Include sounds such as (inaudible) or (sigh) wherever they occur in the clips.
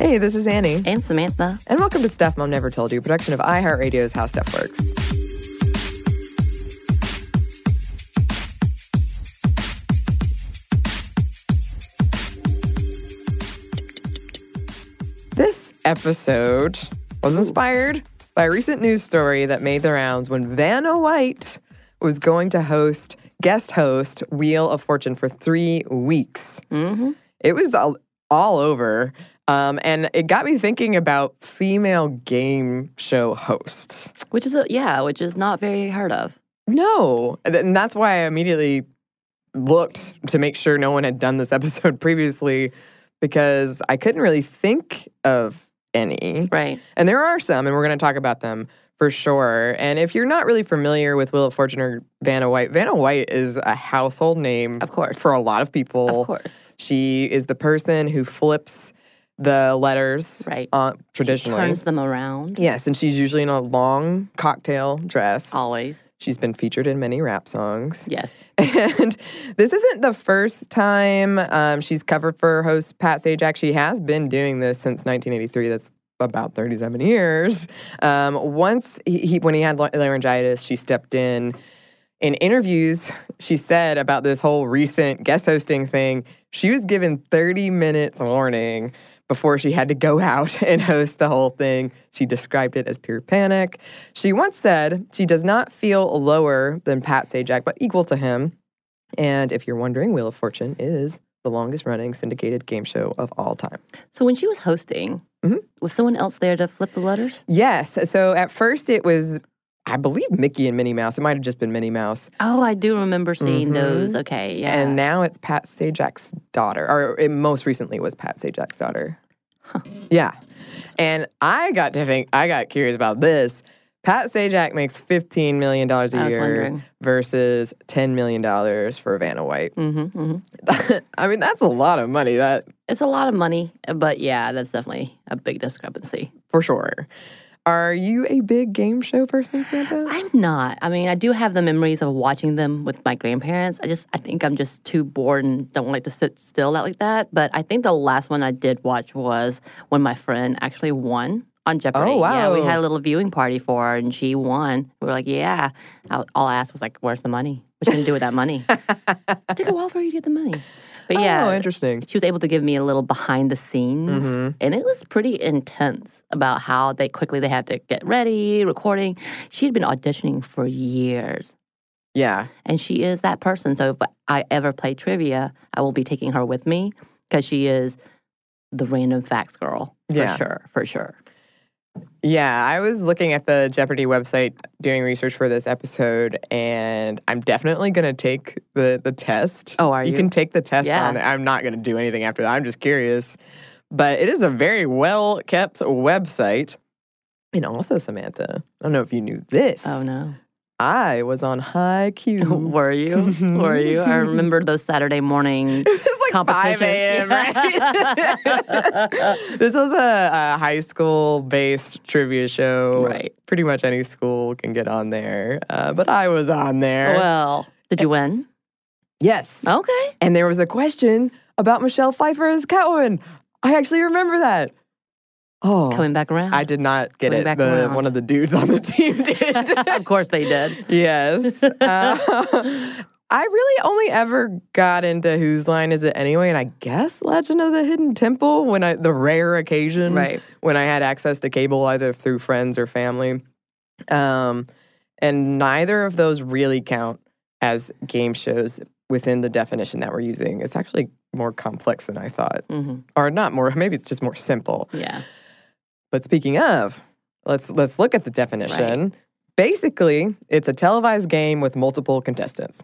Hey, this is Annie. And Samantha. And welcome to Stuff Mom Never Told You, production of iHeartRadio's How Stuff Works. This episode was inspired by a recent news story that made the rounds when Vanna White was going to host, guest host, Wheel of Fortune for three weeks. Mm-hmm. It was all, all over. Um, and it got me thinking about female game show hosts. Which is, a, yeah, which is not very heard of. No. And that's why I immediately looked to make sure no one had done this (laughs) episode previously because I couldn't really think of any. Right. And there are some, and we're going to talk about them for sure. And if you're not really familiar with Wheel of Fortune or Vanna White, Vanna White is a household name, Of course. for a lot of people. Of course. She is the person who flips the letters Right. uh, traditionally. Turns them around. Yes, and she's usually in a long cocktail dress. Always. She's been featured in many rap songs. Yes. (laughs) And this isn't the first time um, she's covered for host Pat Sajak. She has been doing this since 1983. That's about 37 years. Um, once, he, he, when he had laryngitis, she stepped in. In interviews, she said about this whole recent guest hosting thing, she was given 30 minutes warning before she had to go out (laughs) and host the whole thing. She described it as pure panic. She once said she does not feel lower than Pat Sajak, but equal to him. And if you're wondering, Wheel of Fortune is the longest running syndicated game show of all time. So when she was hosting, Mhm. was someone else there to flip the letters? Yes. So at first it was, I believe, Mickey and Minnie Mouse. It might have just been Minnie Mouse. Oh, I do remember seeing Mhm. those. Okay, yeah. And now it's Pat Sajak's daughter, or it most recently was Pat Sajak's daughter. Yeah. And I got to think, I got curious about this. Pat Sajak makes $15 million a year wondering. versus $10 million for Vanna White. mm-hmm, mm-hmm. (laughs) I mean, that's a lot of money, that It's a lot of money, but yeah, that's definitely a big discrepancy. for sure. Are you a big game show person, Samantha? I'm not. I mean, I do have the memories of watching them with my grandparents. I just, I think I'm just too bored and don't like to sit still out like that. But I think the last one I did watch was when my friend actually won on oh, Jeopardy. Oh, wow. Yeah, we had a little viewing party for her and she won. We were like, yeah. All I asked was like, where's the money? (laughs) What you gonna do with that money? it took a while for you to get the money. But yeah, Oh, interesting. she was able to give me a little behind the scenes Mhm. and it was pretty intense about how they quickly they had to get ready recording she had been auditioning for years Yeah. and she is that person so if i ever play trivia i will be taking her with me because she is the random facts girl for Yeah. sure for sure Yeah, I was looking at the Jeopardy website doing research for this episode, and I'm definitely going to take the the test. Oh, are You you? can take the test Yeah. on it. I'm not going to do anything after that. I'm just curious. But it is a very well kept website. And also, Samantha, I don't know if you knew this. oh no I was on High Q. (laughs) Were you? Were you? I remember (laughs) those Saturday morning (laughs) like competitions. 5 a.m., right? this was a, a high school based trivia show. Right. Pretty much any school can get on there. Uh, but I was on there. Well, did you win? yes. Okay. And there was a question about Michelle Pfeiffer as Catwoman. I actually remember that. Oh, Coming back around. I did not get Coming it. back The, one of the dudes on the (laughs) team did. (laughs) of course they did. yes. (laughs) Uh, I really only ever got into Whose Line Is It Anyway? And I guess Legend of the Hidden Temple when I, the rare occasion Right. when I had access to cable either through friends or family. Um, and neither of those really count as game shows within the definition that we're using. It's actually more complex than I thought. hmm Or not more, maybe it's just more simple. Yeah. But speaking of, let's let's look at the definition. Basically, it's a televised game with multiple contestants.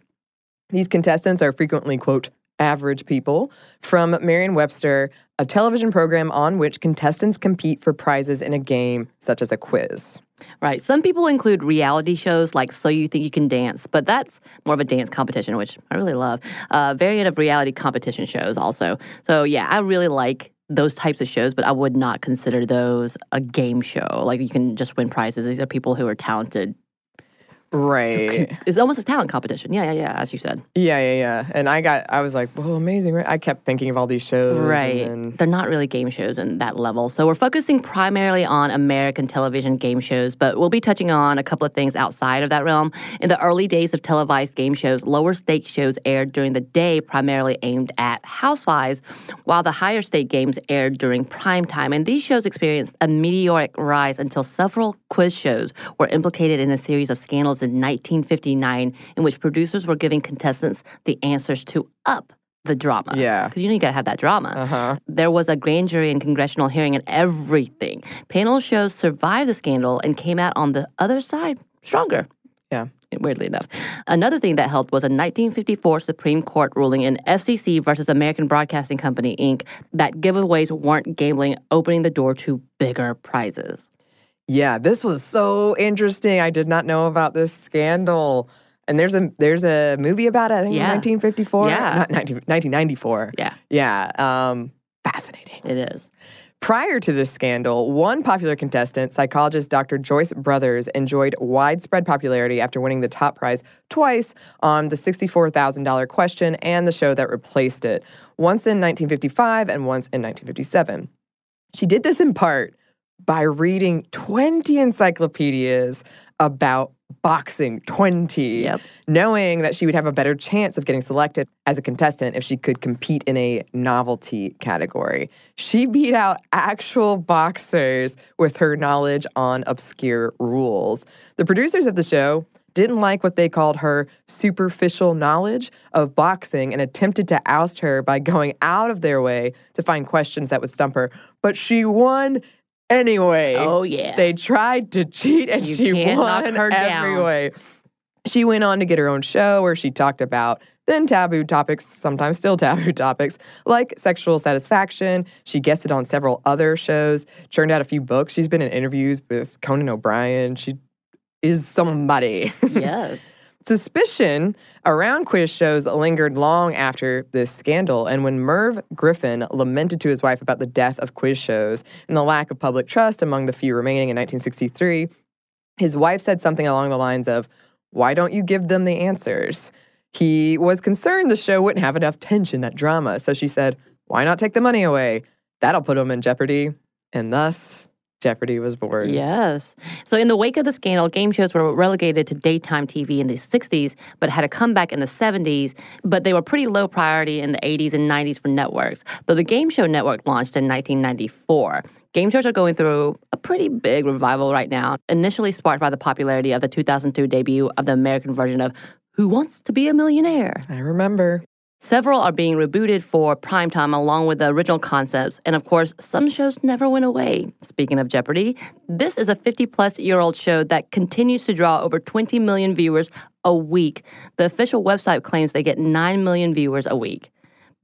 These contestants are frequently quote average people from Merriam-Webster, a television program on which contestants compete for prizes in a game such as a quiz. Right. Some people include reality shows like So You Think You Can Dance, but that's more of a dance competition, which I really love. Uh, variant of reality competition shows also. So yeah, I really like those types of shows, but I would not consider those a game show. Like you can just win prizes. These are people who are talented. Right. It's almost a talent competition. Yeah, yeah, yeah, as you said. Yeah, yeah, yeah. And I got I was like, "Whoa, amazing." Right? I kept thinking of all these shows and Right. then- They're not really game shows in that level. So we're focusing primarily on American television game shows, but we'll be touching on a couple of things outside of that realm. In the early days of televised game shows, lower stakes shows aired during the day, primarily aimed at housewives, while the higher stake games aired during prime time. And these shows experienced a meteoric rise until several quiz shows were implicated in a series of scandals in 1959, in which producers were giving contestants the answers to up the drama. Yeah. Because you know you got to have that drama. Uh-huh. There was a grand jury and congressional hearing and everything. Panel shows survived the scandal and came out on the other side stronger. Yeah. Weirdly enough. Another thing that helped was a 1954 Supreme Court ruling in FCC versus American Broadcasting Company, Inc., that giveaways weren't gambling, opening the door to bigger prizes. Yeah, this was so interesting. I did not know about this scandal. And there's a there's a movie about it, I think Yeah. 1954. Yeah. Not 19, 1994. Yeah, Yeah. Um, fascinating. it is. Prior to this scandal, one popular contestant, psychologist Dr. Joyce Brothers, enjoyed widespread popularity after winning the top prize twice on the $64,000 question and the show that replaced it, once in 1955 and once in 1957. She did this in part by reading 20 encyclopedias about boxing 20 Yep. knowing that she would have a better chance of getting selected as a contestant if she could compete in a novelty category. She beat out actual boxers with her knowledge on obscure rules. The producers of the show didn't like what they called her superficial knowledge of boxing and attempted to oust her by going out of their way to find questions that would stump her. But she won anyway. Oh, yeah. They tried to cheat and You she won her every down. way. She went on to get her own show where she talked about then taboo topics, sometimes still taboo (laughs) topics, like sexual satisfaction. She guested on several other shows, churned out a few books. She's been in interviews with Conan O'Brien. She is somebody. (laughs) Yes. Suspicion around quiz shows lingered long after this scandal, and when Merv Griffin lamented to his wife about the death of quiz shows and the lack of public trust among the few remaining in 1963, his wife said something along the lines of, Why don't you give them the answers? He was concerned the show wouldn't have enough tension, that drama. So she said, Why not take the money away? That'll put them in jeopardy. And thus, Jeopardy was born. Yes. So, in the wake of the scandal, game shows were relegated to daytime TV in the 60s, but had a comeback in the 70s. But they were pretty low priority in the 80s and 90s for networks. Though the Game Show Network launched in 1994. Game shows are going through a pretty big revival right now, initially sparked by the popularity of the 2002 debut of the American version of Who Wants to Be a Millionaire? I remember. Several are being rebooted for primetime along with the original concepts, and of course, some shows never went away. Speaking of Jeopardy, this is a 50 plus year old show that continues to draw over 20 million viewers a week. The official website claims they get 9 million viewers a week.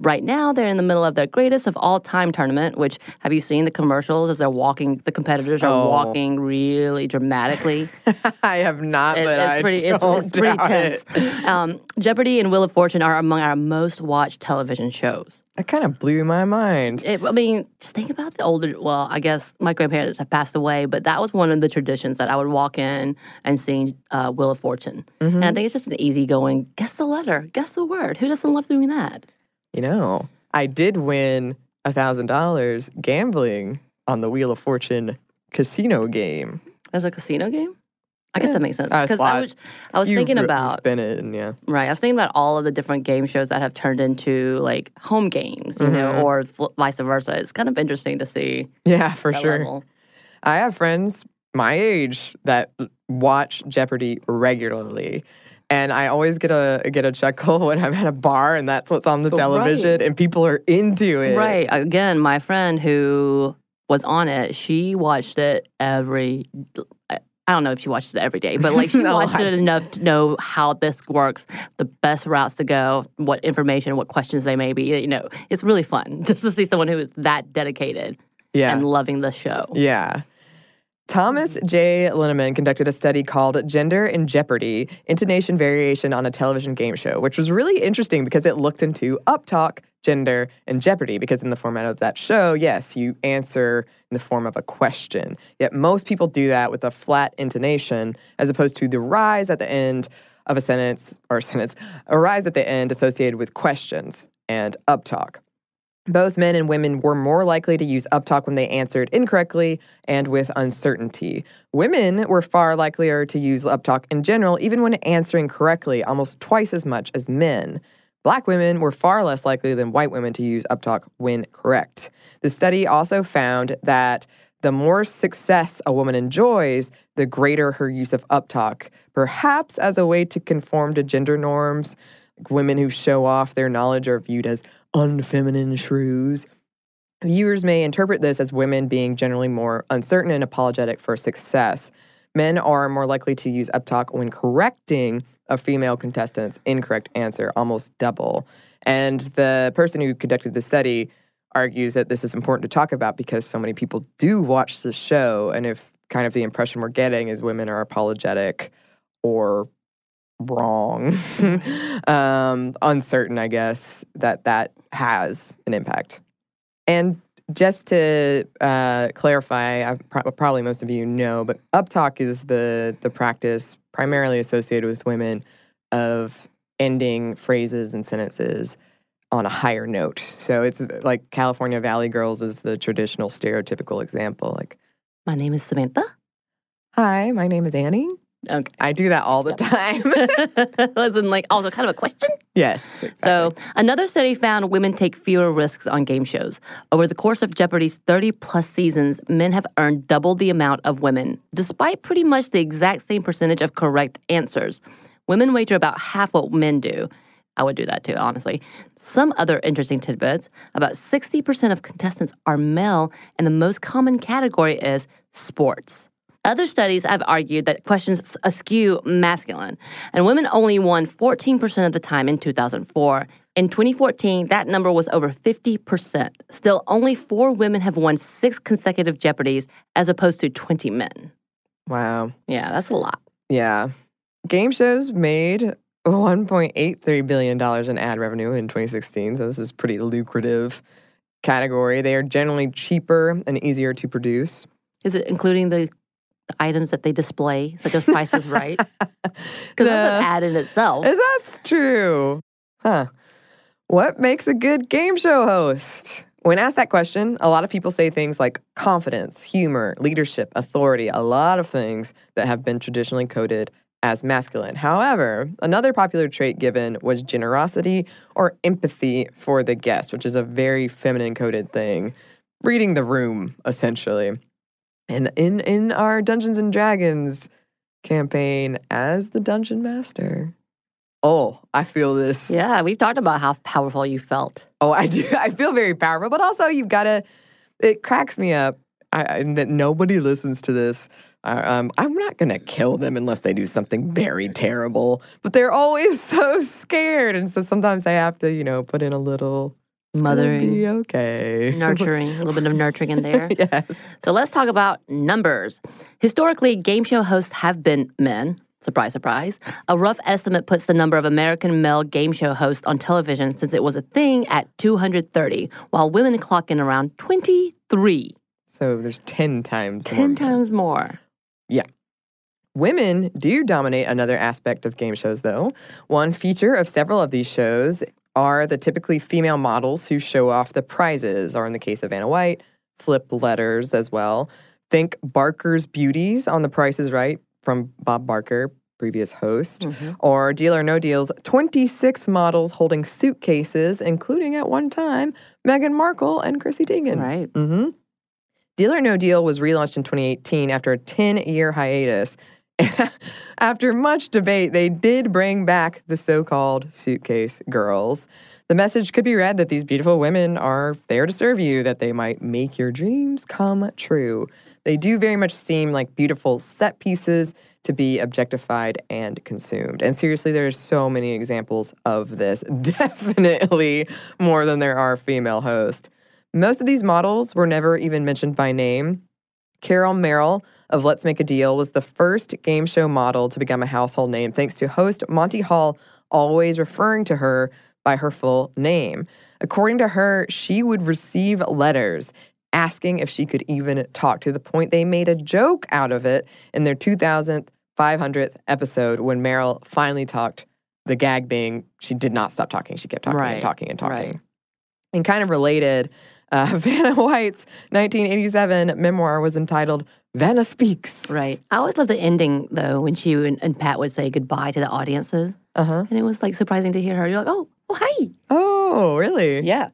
Right now, they're in the middle of their greatest of all time tournament, which have you seen the commercials as they're walking? The competitors are Oh. walking really dramatically. (laughs) I have not, It- but it's I pretty, it's, it's pretty tense. it. Um, Jeopardy and Wheel of Fortune are among our most watched television shows. That kind of blew my mind. It, I mean, just think about the older. Well, I guess my grandparents have passed away, but that was one of the traditions that I would walk in and sing uh, Wheel of Fortune. Mm-hmm. And I think it's just an easy going. Guess the letter. Guess the word. Who doesn't love doing that? You know, I did win a thousand dollars gambling on the Wheel of Fortune casino game. There's a casino game. I guess that makes sense Uh, I was I was You thinking you about spin it and yeah. right. I was thinking about all of the different game shows that have turned into like home games, you know, Mhm. or vice versa. It's kind of interesting to see Yeah, for sure. level. I have friends my age that watch Jeopardy regularly. And I always get a get a chuckle (laughs) when I'm at a bar and that's what's on the oh, Right. television and people are into it. Right. Again, my friend who was on it, she watched it every. I don't know if she watches it every day, but like (laughs) she No, watched I- it enough to know how this works, the best routes to go, what information, what questions they may be. You know, it's really fun (laughs) just to see someone who is that dedicated Yeah. and loving the show. Yeah. Thomas J. Linneman conducted a study called Gender in Jeopardy Intonation Variation on a Television Game Show, which was really interesting because it looked into uptalk, gender, and Jeopardy. Because in the format of that show, yes, you answer in the form of a question. Yet most people do that with a flat intonation as opposed to the rise at the end of a sentence or sentence, a rise at the end associated with questions and uptalk. Both men and women were more likely to use uptalk when they answered incorrectly and with uncertainty. Women were far likelier to use uptalk in general, even when answering correctly, almost twice as much as men. Black women were far less likely than white women to use uptalk when correct. The study also found that the more success a woman enjoys, the greater her use of uptalk, perhaps as a way to conform to gender norms. Women who show off their knowledge are viewed as unfeminine shrews. Viewers may interpret this as women being generally more uncertain and apologetic for success. Men are more likely to use uptalk when correcting a female contestant's incorrect answer, almost double. And the person who conducted the study argues that this is important to talk about because so many people do watch the show. And if kind of the impression we're getting is women are apologetic or wrong, (laughs) um, uncertain, I guess, that that has an impact. And just to uh, clarify, I, pro- probably most of you know, but uptalk is the the practice primarily associated with women of ending phrases and sentences on a higher note. So it's like California Valley Girls is the traditional stereotypical example. Like, My name is Samantha. hi, my name is Annie. Okay. I do that all the time. (laughs) (laughs) Wasn't like also kind of a question. yes. So, another study found women take fewer risks on game shows. Over the course of Jeopardy's 30 plus seasons, men have earned double the amount of women, despite pretty much the exact same percentage of correct answers. Women wager about half what men do. I would do that too, honestly. Some other interesting tidbits about 60% of contestants are male, and the most common category is sports. Other studies have argued that questions askew masculine, and women only won 14% of the time in 2004. In 2014, that number was over 50%. Still, only four women have won six consecutive Jeopardies as opposed to 20 men. wow. Yeah, that's a lot. Yeah. Game shows made $1.83 billion in ad revenue in 2016. So this is pretty lucrative category. They are generally cheaper and easier to produce. Is it including the, the items that they display, such as Price is Right? (laughs) Because that's an ad in itself. Eh, that's true. Huh. What makes a good game show host? When asked that question, a lot of people say things like confidence, humor, leadership, authority, a lot of things that have been traditionally coded as masculine. However, another popular trait given was generosity or empathy for the guest, which is a very feminine coded thing. Reading the room, essentially. And in, in our Dungeons and Dragons campaign as the dungeon master. Oh, I feel this. Yeah, we've talked about how powerful you felt. Oh, I do. (laughs) I feel very powerful, but also you've got to. It cracks me up I, I, that nobody listens to this. Uh, um, I'm not gonna kill them unless they do something very terrible. But they're always (laughs) so scared, and so sometimes I have to, you know, put in a little Mothering. okay. (laughs) nurturing, a little bit of nurturing in there. (laughs) yes. So let's talk about numbers. Historically, game show hosts have been men. Surprise, surprise. A rough estimate puts the number of American male game show hosts on television since it was a thing at 230, while women clock in around 23. So there's 10 times 10 more men. times more. Yeah. Women do dominate another aspect of game shows, though. One feature of several of these shows are the typically female models who show off the prizes, or in the case of Vanna White, flip letters as well. Think Barker's Beauties on The Price is Right from Bob Barker, previous host, or Deal or No Deal's 26 models holding suitcases, including at one time Meghan Markle and Chrissy Teigen. Right. Mm-hmm. Deal or No Deal was relaunched in 2018 after a 10 year hiatus. (laughs) after much debate, they did bring back the so called suitcase girls. The message could be read that these beautiful women are there to serve you, that they might make your dreams come true. They do very much seem like beautiful set pieces to be objectified and consumed. And seriously, there's so many examples of this. (laughs) Definitely more than there are female hosts. Most of these models were never even mentioned by name. Carol Merrill of Let's Make a Deal was the first game show model to become a household name thanks to host Monty Hall always referring to her by her full name. According to her, she would receive letters asking if she could even talk to the point they made a joke out of it in their 2500th episode when Merrill finally talked. The gag being she did not stop talking. She kept talking Right, and talking and talking. right. And kind of related, uh, (laughs) Vanna White's 1987 memoir was entitled Vanna Speaks. Right. I always love the ending, though, when she and, and Pat would say goodbye to the audiences. Uh huh. And it was like surprising to hear her. You're like, oh, oh, hi. Oh, really? Yeah.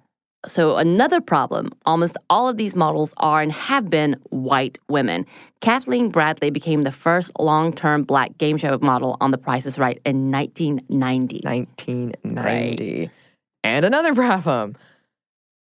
So, another problem almost all of these models are and have been white women. Kathleen Bradley became the first long term black game show model on The Price is Right in 1990. 1990. And another (laughs) problem.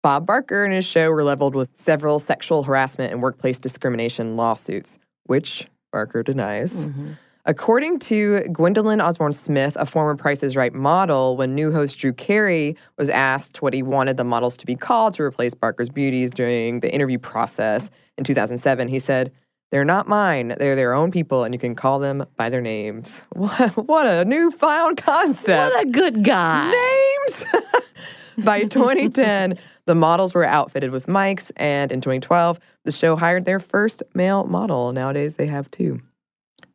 Bob Barker and his show were leveled with several sexual harassment and workplace discrimination lawsuits, which Barker denies. Mm-hmm. According to Gwendolyn Osborne Smith, a former Price is Right model, when new host Drew Carey was asked what he wanted the models to be called to replace Barker's beauties during the interview process in 2007, he said, They're not mine. They're their own people, and you can call them by their names. What, (laughs) what a newfound concept. What a good guy. Names! (laughs) By (laughs) 2010, the models were outfitted with mics, and in 2012, the show hired their first male model. Nowadays, they have two.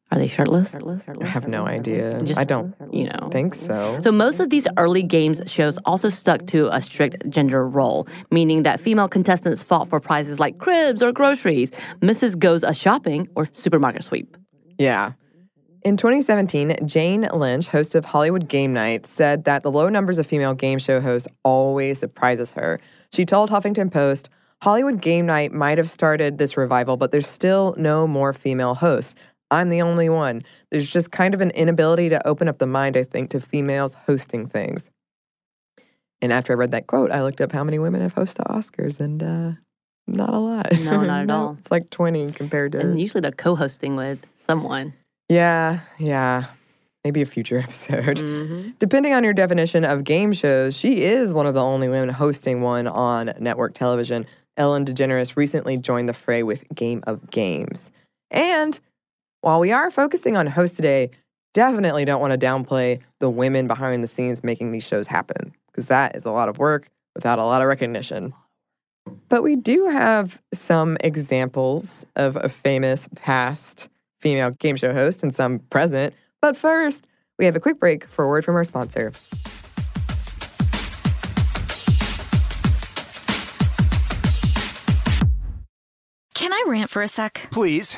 Are they shirtless? I have no idea. Just, I don't you know. think so. So most of these early games shows also stuck to a strict gender role, meaning that female contestants fought for prizes like cribs or groceries, Mrs. Goes a shopping or supermarket sweep. Yeah. In 2017, Jane Lynch, host of Hollywood Game Night, said that the low numbers of female game show hosts always surprises her. She told Huffington Post, Hollywood Game Night might have started this revival, but there's still no more female hosts. I'm the only one. There's just kind of an inability to open up the mind, I think, to females hosting things. And after I read that quote, I looked up how many women have hosted Oscars, and uh, not a lot. No, not at (laughs) all. It's like 20 compared to. And usually they're co-hosting with someone. Yeah, yeah. Maybe a future (laughs) episode. Mm-hmm. Depending on your definition of game shows, she is one of the only women hosting one on network television. Ellen DeGeneres recently joined the fray with Game of Games. And while we are focusing on hosts today, definitely don't want to downplay the women behind the scenes making these shows happen, because that is a lot of work without a lot of recognition. But we do have some examples of a famous past female game show hosts and some present. But first, we have a quick break for a word from our sponsor. Can I rant for a sec? Please.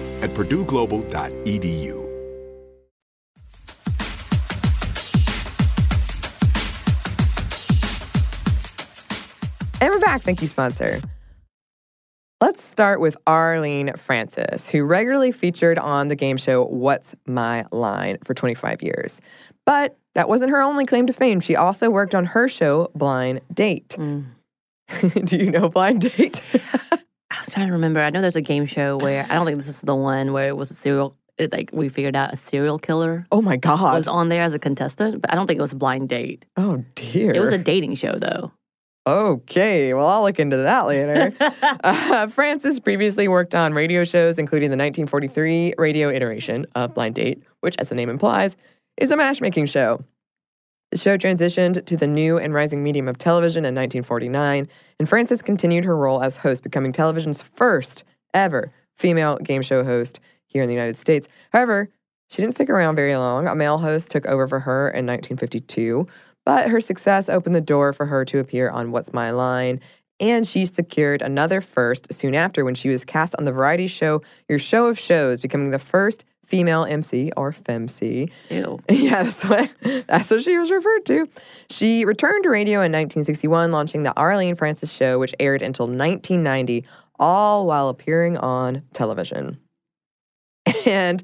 at purdueglobal.edu. And we're back. Thank you, sponsor. Let's start with Arlene Francis, who regularly featured on the game show What's My Line for 25 years. But that wasn't her only claim to fame. She also worked on her show Blind Date. Mm. (laughs) Do you know Blind Date? (laughs) I was trying to remember. I know there's a game show where I don't think this is the one where it was a serial. It, like we figured out a serial killer oh my God. was on there as a contestant, but I don't think it was a blind date. oh dear. It was a dating show though. Okay, well, I'll look into that later. (laughs) uh, Francis previously worked on radio shows, including the 1943 radio iteration of Blind Date, which, as the name implies, is a matchmaking show. The show transitioned to the new and rising medium of television in 1949, and Francis continued her role as host, becoming television's first ever female game show host here in the United States. However, she didn't stick around very long. A male host took over for her in 1952, but her success opened the door for her to appear on What's My Line, and she secured another first soon after when she was cast on the variety show Your Show of Shows, becoming the first female MC or FemC. Ew. (laughs) Yeah, that's what that's what she was referred to. She returned to radio in 1961, launching the Arlene Francis Show, which aired until 1990, all while appearing on television. (laughs) And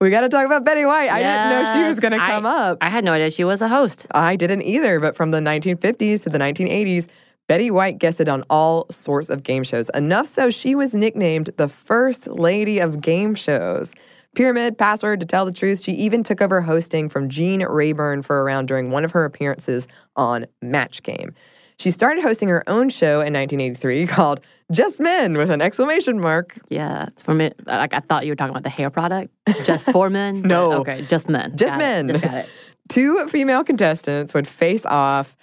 we got to talk about Betty White. I didn't know she was going to I- come up. I had no idea she was a host. I didn't either, but from the 1950s to the 1980s, Betty White guested on all sorts of game shows. Enough so she was nicknamed the First Lady of Game Shows. Pyramid, Password, To Tell the Truth, she even took over hosting from Gene Rayburn for a round during one of her appearances on Match Game. She started hosting her own show in 1983 (laughs) called Just Men with an exclamation mark. Yeah, it's for me. Like I thought you were talking about the hair product, just for (laughs) men. No. okay, just men. Just Got it. men. Just got it. (laughs) Two female contestants would face off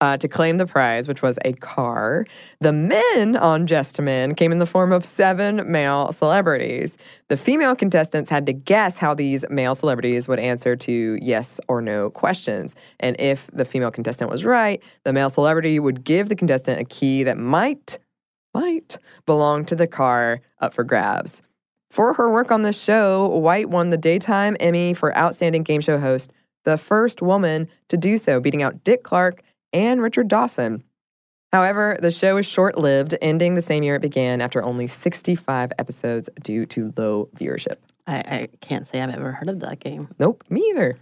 uh, to claim the prize, which was a car. The men on Just Men came in the form of seven male celebrities. The female contestants had to guess how these male celebrities would answer to yes or no questions. And if the female contestant was right, the male celebrity would give the contestant a key that might, might belong to the car up for grabs. For her work on this show, White won the Daytime Emmy for Outstanding Game Show Host, the first woman to do so, beating out Dick Clark and Richard Dawson. However, the show is short lived, ending the same year it began after only 65 episodes due to low viewership. I, I can't say I've ever heard of that game. Nope, me either.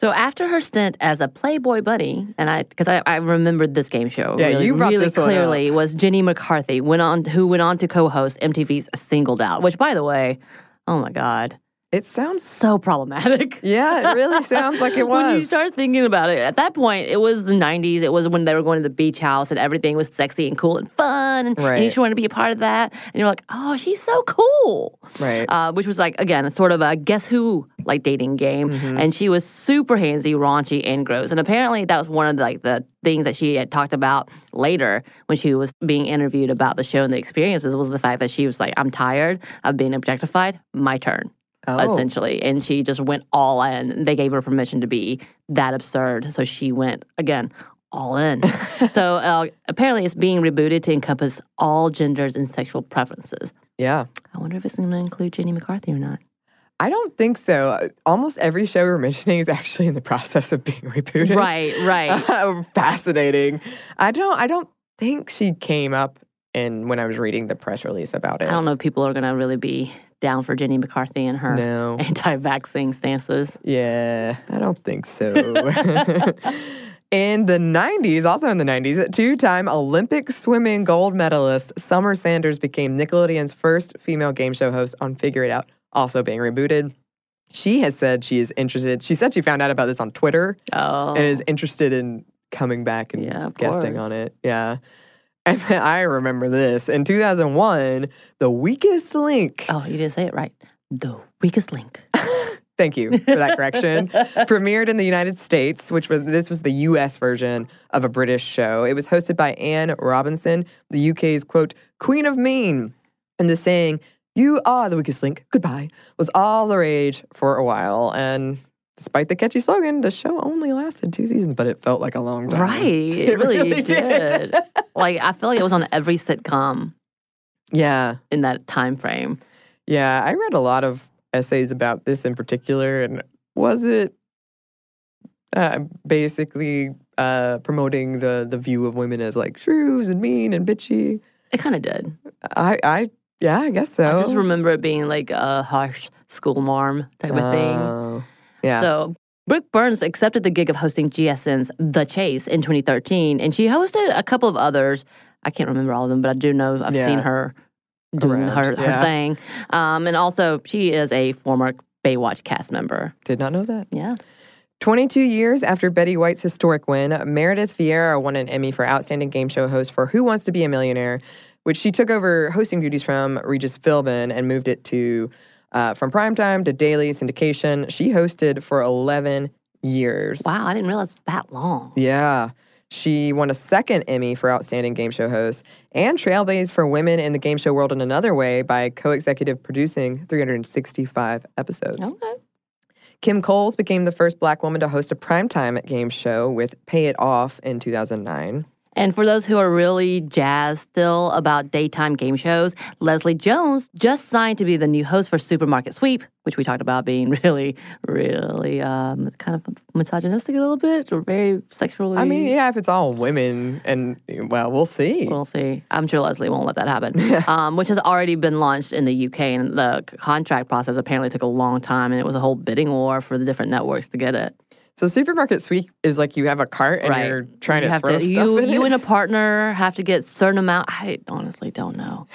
So after her stint as a Playboy Bunny, and I because I, I remembered this game show Yeah, really, you brought really this clearly was Jenny McCarthy went on who went on to co-host MTV's Singled Out, which by the way, oh my god, It sounds so problematic. (laughs) Yeah, it really sounds like it was. when you start thinking about it, at that point, it was the 90s. It was when they were going to the beach house and everything was sexy and cool and fun. And, Right. and you just wanted to be a part of that. And you're like, oh, she's so cool. Right. Uh, which was like, again, sort of a guess who like dating game. And she was super handsy, raunchy, and gross. And apparently that was one of the, like the things that she had talked about later when she was being interviewed about the show and the experiences was the fact that she was like, I'm tired of being objectified. My turn Oh. essentially. And she just went all in. They gave her permission to be that absurd. So she went, again, all in. (laughs) so uh, apparently it's being rebooted to encompass all genders and sexual preferences. Yeah. I wonder if it's going to include Jenny McCarthy or not. I don't think so. Uh, Almost every show we're mentioning is actually in the process of being rebooted. Right, right. (laughs) Fascinating. I don't I don't think she came up in when I was reading the press release about it. I don't know if people are going to really be down for Jenny McCarthy and her No. (laughs) anti-vaccine stances. Yeah, I don't think so. (laughs) in the 90s, also in the 90s, two time Olympic swimming gold medalist Summer Sanders became Nickelodeon's first female game show host on Figure It Out, also being rebooted. She has said she is interested. She said she found out about this on Twitter Oh, and is interested in coming back and Yeah, guesting course. on it. Yeah. And then I remember this. In 2001, The Weakest Link. oh, you didn't say it right. The weakest link. (laughs) Thank you for that correction. (laughs) Premiered in the United States, which was this was the US version of a British show. It was hosted by Anne Robinson, the UK's quote, Queen of Mean. And the saying, You are the weakest link, goodbye, was all the rage for a while. And despite the catchy slogan, the show only lasted two seasons, but it felt like a long time. Right. (laughs) It, really, did. like I feel like it was on every sitcom yeah. in that time frame. Yeah. I read a lot of essays about this in particular. And was it uh, basically uh, promoting the, the view of women as like shrews and mean and bitchy? It kind of did. I, I, yeah, I guess so. I just remember it being like a harsh school marm type of thing. Yeah. So Brooke Burns accepted the gig of hosting GSN's The Chase in 2013, and she hosted a couple of others. I can't remember all of them, but I do know I've Yeah. seen her doing Around, her, her yeah. thing. Um, and also, she is a former Baywatch cast member. Did not know that. Yeah. 22 years after Betty White's historic win, Meredith Vieira won an Emmy for Outstanding Game Show Host for Who Wants to Be a Millionaire, which she took over hosting duties from Regis Philbin and moved it to uh, from primetime to daily syndication. She hosted for 11 years. Wow, I didn't realize it was that long. Yeah. She won a second Emmy for Outstanding Game Show Host and Trailblazed for Women in the Game Show World in Another Way by co executive producing 365 episodes. Okay. Kim Coles became the first black woman to host a primetime game show with Pay It Off in 2009. And for those who are really jazzed still about daytime game shows, Leslie Jones just signed to be the new host for Supermarket Sweep, which we talked about being (laughs) really, really um, kind of misogynistic a little bit, or very sexually. I mean, yeah, if it's all women, and well, we'll see. We'll see. I'm sure Leslie won't let that happen. (laughs) um, which has already been launched in the UK, and the contract process apparently took a long time, and it was a whole bidding war for the different networks to get it. So, supermarket sweep is like you have a cart and you're trying you to have throw to, stuff you, in you it. and a partner have to get certain amount. I honestly don't know.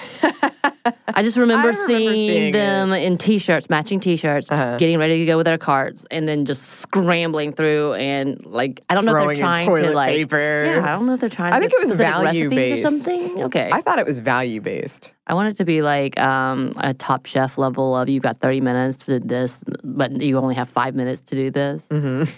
I just remember, (laughs) I remember seeing, seeing them in t-shirts, matching t-shirts, Uh-huh. getting ready to go with their carts, and then just scrambling through and like I don't know if they're trying to like paper. yeah I don't know if they're trying. I to think it was value based or something. Okay, I thought it was value based. I want it to be like um, a top chef level of you've got 30 minutes to do this, but you only have five minutes to do this. hmm (laughs)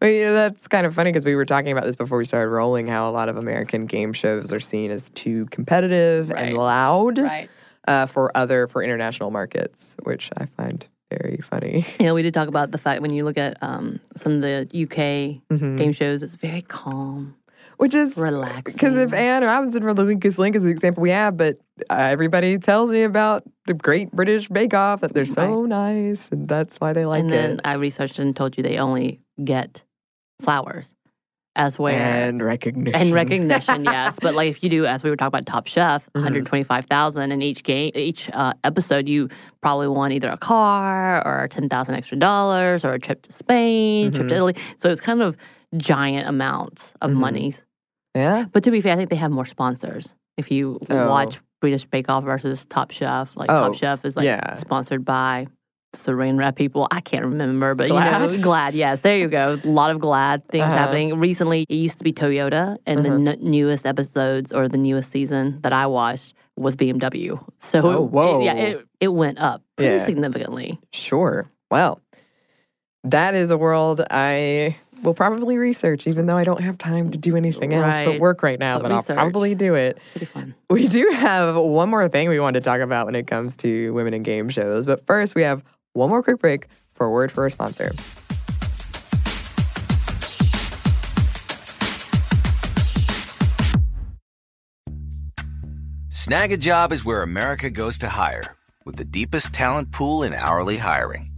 Well, yeah, that's kind of funny because we were talking about this before we started rolling. How a lot of American game shows are seen as too competitive Right. and loud Right. uh, for other for international markets, which I find very funny. You know, we did talk about the fact when you look at um, some of the UK Mhm. game shows, it's very calm, Which is relaxing. because if Anne Robinson from the Weakest Link is the example we have, but uh, everybody tells me about the Great British Bake Off that they're so nice, and that's why they like it. and then it. I researched and told you they only get flowers as where And recognition. and recognition, yes. But like if you do, as we were talking about Top Chef, (laughs) Mm-hmm. one hundred twenty five thousand in each game, each uh, episode, you probably won either a car or ten thousand extra dollars or a trip to Spain, trip to Mhm. Italy. So it's kind of giant amounts of Mhm. money. Yeah. But to be fair, I think they have more sponsors. If you Oh. watch British Bake Off versus Top Chef, like Oh, Top Chef is like yeah. sponsored by saran wrap people. I can't remember, but you Glad? know, Glad. Yes, there you go. (laughs) A lot of Glad things Uh-huh. happening. Recently, it used to be Toyota, and Uh-huh. the n- newest episodes or the newest season that I watched was BMW. So, Oh, it- whoa. yeah, it, it went up pretty Yeah. significantly. Sure. Well, that is a world I will probably research, even though I don't have time to do anything else but work right now. But But, research. I'll probably do it. Pretty fun. We do have one more thing we want to talk about when it comes to women in game shows. But first, we have one more quick break for a word for our sponsor. Snagajob is where America goes to hire, with the deepest talent pool in hourly hiring.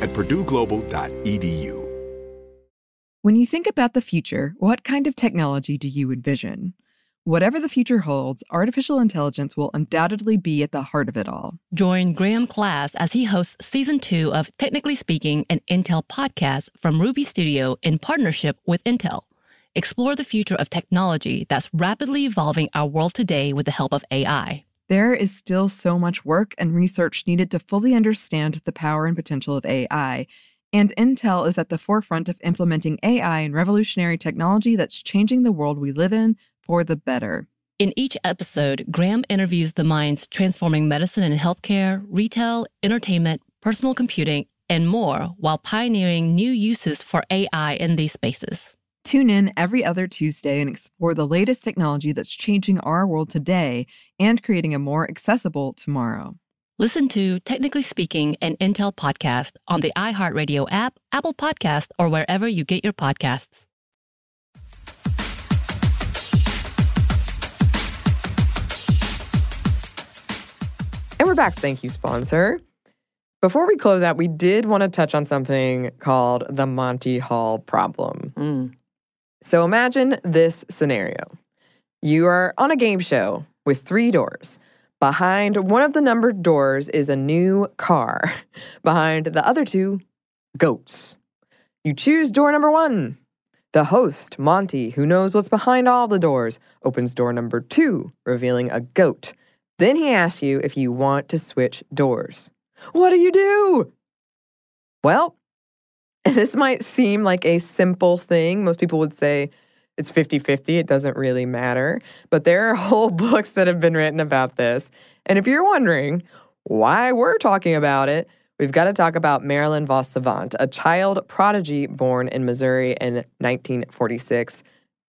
at purdueglobal.edu. When you think about the future, what kind of technology do you envision? Whatever the future holds, artificial intelligence will undoubtedly be at the heart of it all. Join Graham Class as he hosts season two of Technically Speaking, an Intel podcast from Ruby Studio in partnership with Intel. Explore the future of technology that's rapidly evolving our world today with the help of AI. There is still so much work and research needed to fully understand the power and potential of AI, and Intel is at the forefront of implementing AI and revolutionary technology that's changing the world we live in for the better. In each episode, Graham interviews the minds transforming medicine and healthcare, retail, entertainment, personal computing, and more while pioneering new uses for AI in these spaces. Tune in every other Tuesday and explore the latest technology that's changing our world today and creating a more accessible tomorrow. Listen to Technically Speaking, an Intel podcast on the iHeartRadio app, Apple Podcast, or wherever you get your podcasts. And we're back. Thank you, sponsor. Before we close out, we did want to touch on something called the Monty Hall problem. Mm. So imagine this scenario you are on a game show with three doors. Behind one of the numbered doors is a new car. (laughs) Behind the other two, goats. You choose door number one. The host, Monty, who knows what's behind all the doors, opens door number two, revealing a goat. Then he asks you if you want to switch doors. What do you do? Well, (laughs) this might seem like a simple thing. Most people would say it's 50 50, it doesn't really matter. But there are (laughs) whole books that have been written about this. And if you're wondering why we're talking about it, we've got to talk about Marilyn vos Savant, a child prodigy born in Missouri in 1946.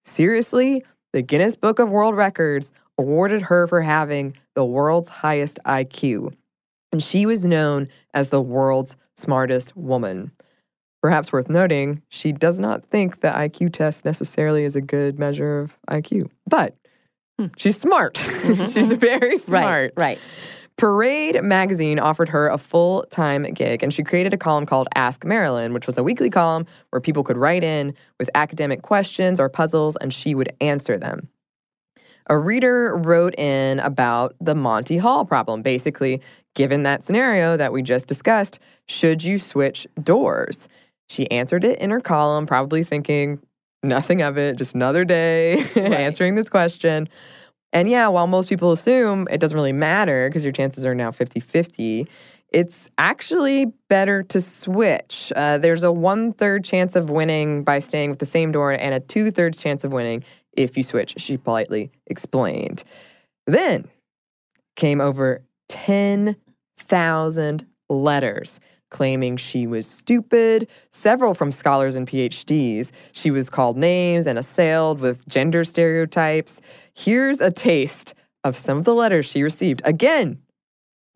Seriously, the Guinness Book of World Records awarded her for having the world's highest IQ. And she was known as the world's smartest woman. Perhaps worth noting, she does not think the IQ test necessarily is a good measure of IQ. But hmm. She's smart. (laughs) Mm-hmm, she's mm-hmm. very smart. Right, right. Parade magazine offered her a full time gig, and she created a column called Ask Marilyn, which was a weekly column where people could write in with academic questions or puzzles, and she would answer them. A reader wrote in about the Monty Hall problem. Basically, given that scenario that we just discussed, should you switch doors? She answered it in her column, probably thinking nothing of it, just another day (laughs) answering this question. And yeah, while most people assume it doesn't really matter because your chances are now 50 50, it's actually better to switch. Uh, there's a one third chance of winning by staying with the same door and a two thirds chance of winning if you switch, she politely explained. Then came over 10,000 letters claiming she was stupid, several from scholars and PhDs. She was called names and assailed with gender stereotypes. Here's a taste of some of the letters she received. Again,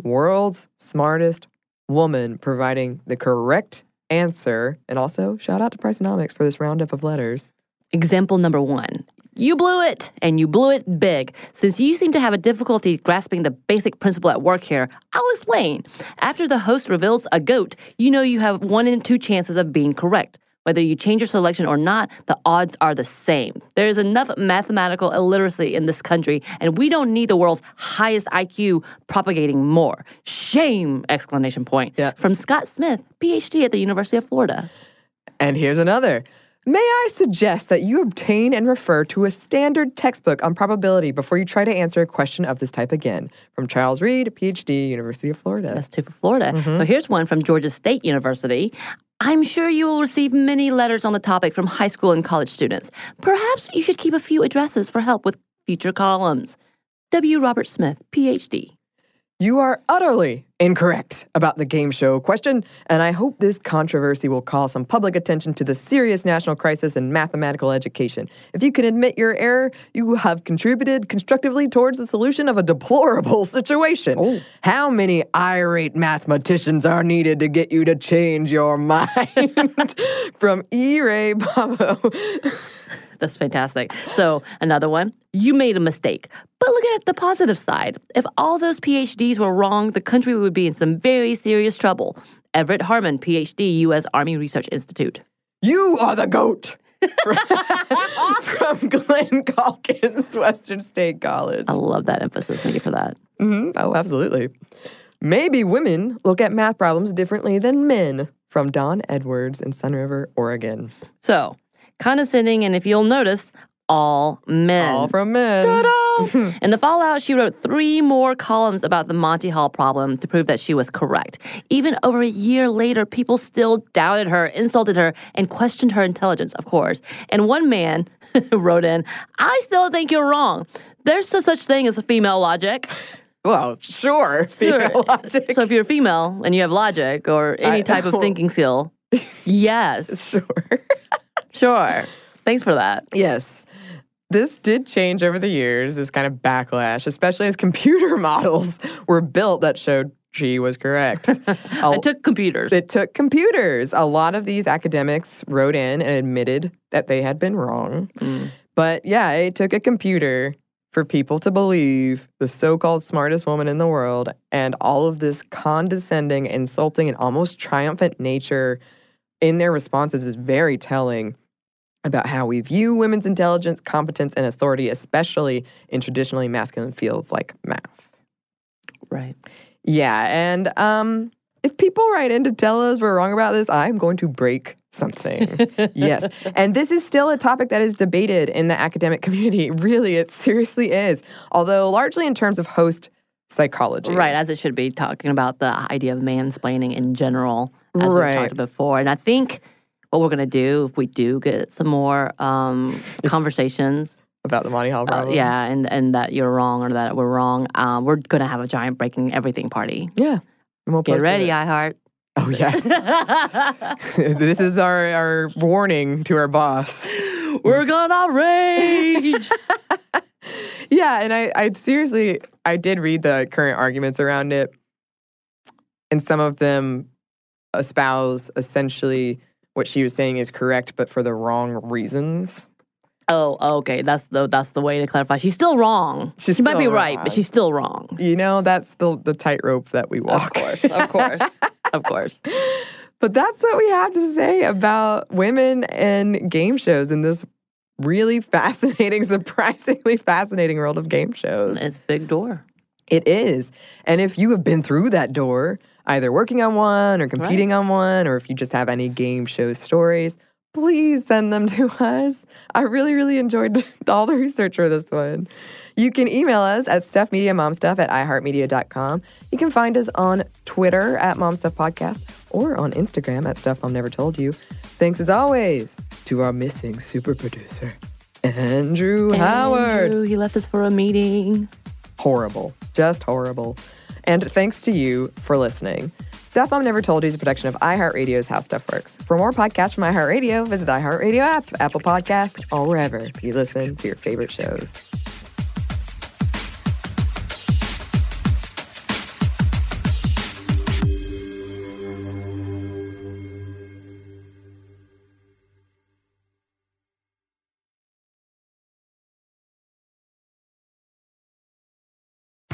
world's smartest woman providing the correct answer. And also, shout out to Priceonomics for this roundup of letters. Example number one. You blew it, and you blew it big. Since you seem to have a difficulty grasping the basic principle at work here, I'll explain. After the host reveals a goat, you know you have one in two chances of being correct. Whether you change your selection or not, the odds are the same. There is enough mathematical illiteracy in this country, and we don't need the world's highest IQ propagating more. Shame! Exclamation point. Yeah. From Scott Smith, PhD at the University of Florida. And here's another. May I suggest that you obtain and refer to a standard textbook on probability before you try to answer a question of this type again? From Charles Reed, PhD, University of Florida. That's two for Florida. Mm-hmm. So here's one from Georgia State University. I'm sure you will receive many letters on the topic from high school and college students. Perhaps you should keep a few addresses for help with future columns. W. Robert Smith, PhD. You are utterly incorrect about the game show question, and I hope this controversy will call some public attention to the serious national crisis in mathematical education. If you can admit your error, you have contributed constructively towards the solution of a deplorable situation. Oh. How many irate mathematicians are needed to get you to change your (laughs) mind? From E. Ray Bravo. (laughs) That's fantastic. So, another one. You made a mistake. But look at the positive side. If all those PhDs were wrong, the country would be in some very serious trouble. Everett Harmon, PhD, U.S. Army Research Institute. You are the goat. (laughs) From Glenn Calkins, Western State College. I love that emphasis. Thank you for that. Mhm. Oh, absolutely. Maybe women look at math problems differently than men. From Don Edwards in Sun River, Oregon. So, condescending, and if you'll notice, all men. All from men. Ta-da! (laughs) In the fallout, she wrote three more columns about the Monty Hall problem to prove that she was correct. Even over a year later, people still doubted her, insulted her, and questioned her intelligence, of course. And one man (laughs) wrote in, I still think you're wrong. There's no such thing as a female logic. (laughs) Well, sure. female logic. So if you're female and you have logic or any I- type of thinking skill, yes, Sure. Sure. Thanks for that. yes. This did change over the years, this kind of backlash, especially as (laughs) computer models were built that showed she was correct. (laughs) it took computers. It took computers. A lot of these academics wrote in and admitted that they had been wrong. Mm. But yeah, it took a computer for people to believe the so called smartest woman in the world and all of this condescending, insulting, and almost triumphant nature in their responses is very telling about how we view women's intelligence, competence, and authority, especially in traditionally masculine fields like math. right. Yeah, and um, if people write in to tell us we're wrong about this, I'm going to break something. (laughs) yes. And this is still a topic that is debated in the academic (laughs) community. Really, it seriously is. Although largely in terms of host psychology. Right, as it should be, talking about the idea of mansplaining in general, as Right. we talked before. And I think what we're going to do, if we do get some more um, (laughs) conversations, About the Monty Hall uh, yeah, and, and that you're wrong or that we're wrong, um, we're going to have a giant breaking everything party. Yeah. We'll Get ready, iHeart. Oh, yes. (laughs) this is our, our warning to our boss. we're gonna rage. (laughs) Yeah, and I, I seriously, I did read the current arguments around it, and some of them espouse essentially what she was saying is correct, but for the wrong reasons. Oh, okay. That's the that's the way to clarify. She's still wrong. She's she might be still right, but she's still wrong. You know, that's the the tightrope that we walk. Of course, of course, (laughs) of course. But that's what we have to say about women and game shows in this really fascinating, (laughs) surprisingly fascinating world of game shows. It's big door. It is. And if you have been through that door, either working on one or competing on one, or if you just have any game show stories, please send them to (laughs) us. I really, really enjoyed (laughs) all the research for this one. You can email us at stuffmediamomstuff at iheartmedia.com. You can find us on Twitter at momstuffpodcast or on Instagram at Stuff Mom Never Told You. Thanks as always to our missing super producer, Andrew Howard Andrew, he left us for a meeting. horrible, just horrible. And thanks to you for listening. Stuff Mom Never Told You is a production of iHeartRadio's How Stuff Works. For more podcasts from iHeartRadio, visit the iHeartRadio app, Apple Podcasts, or wherever you listen to your favorite shows.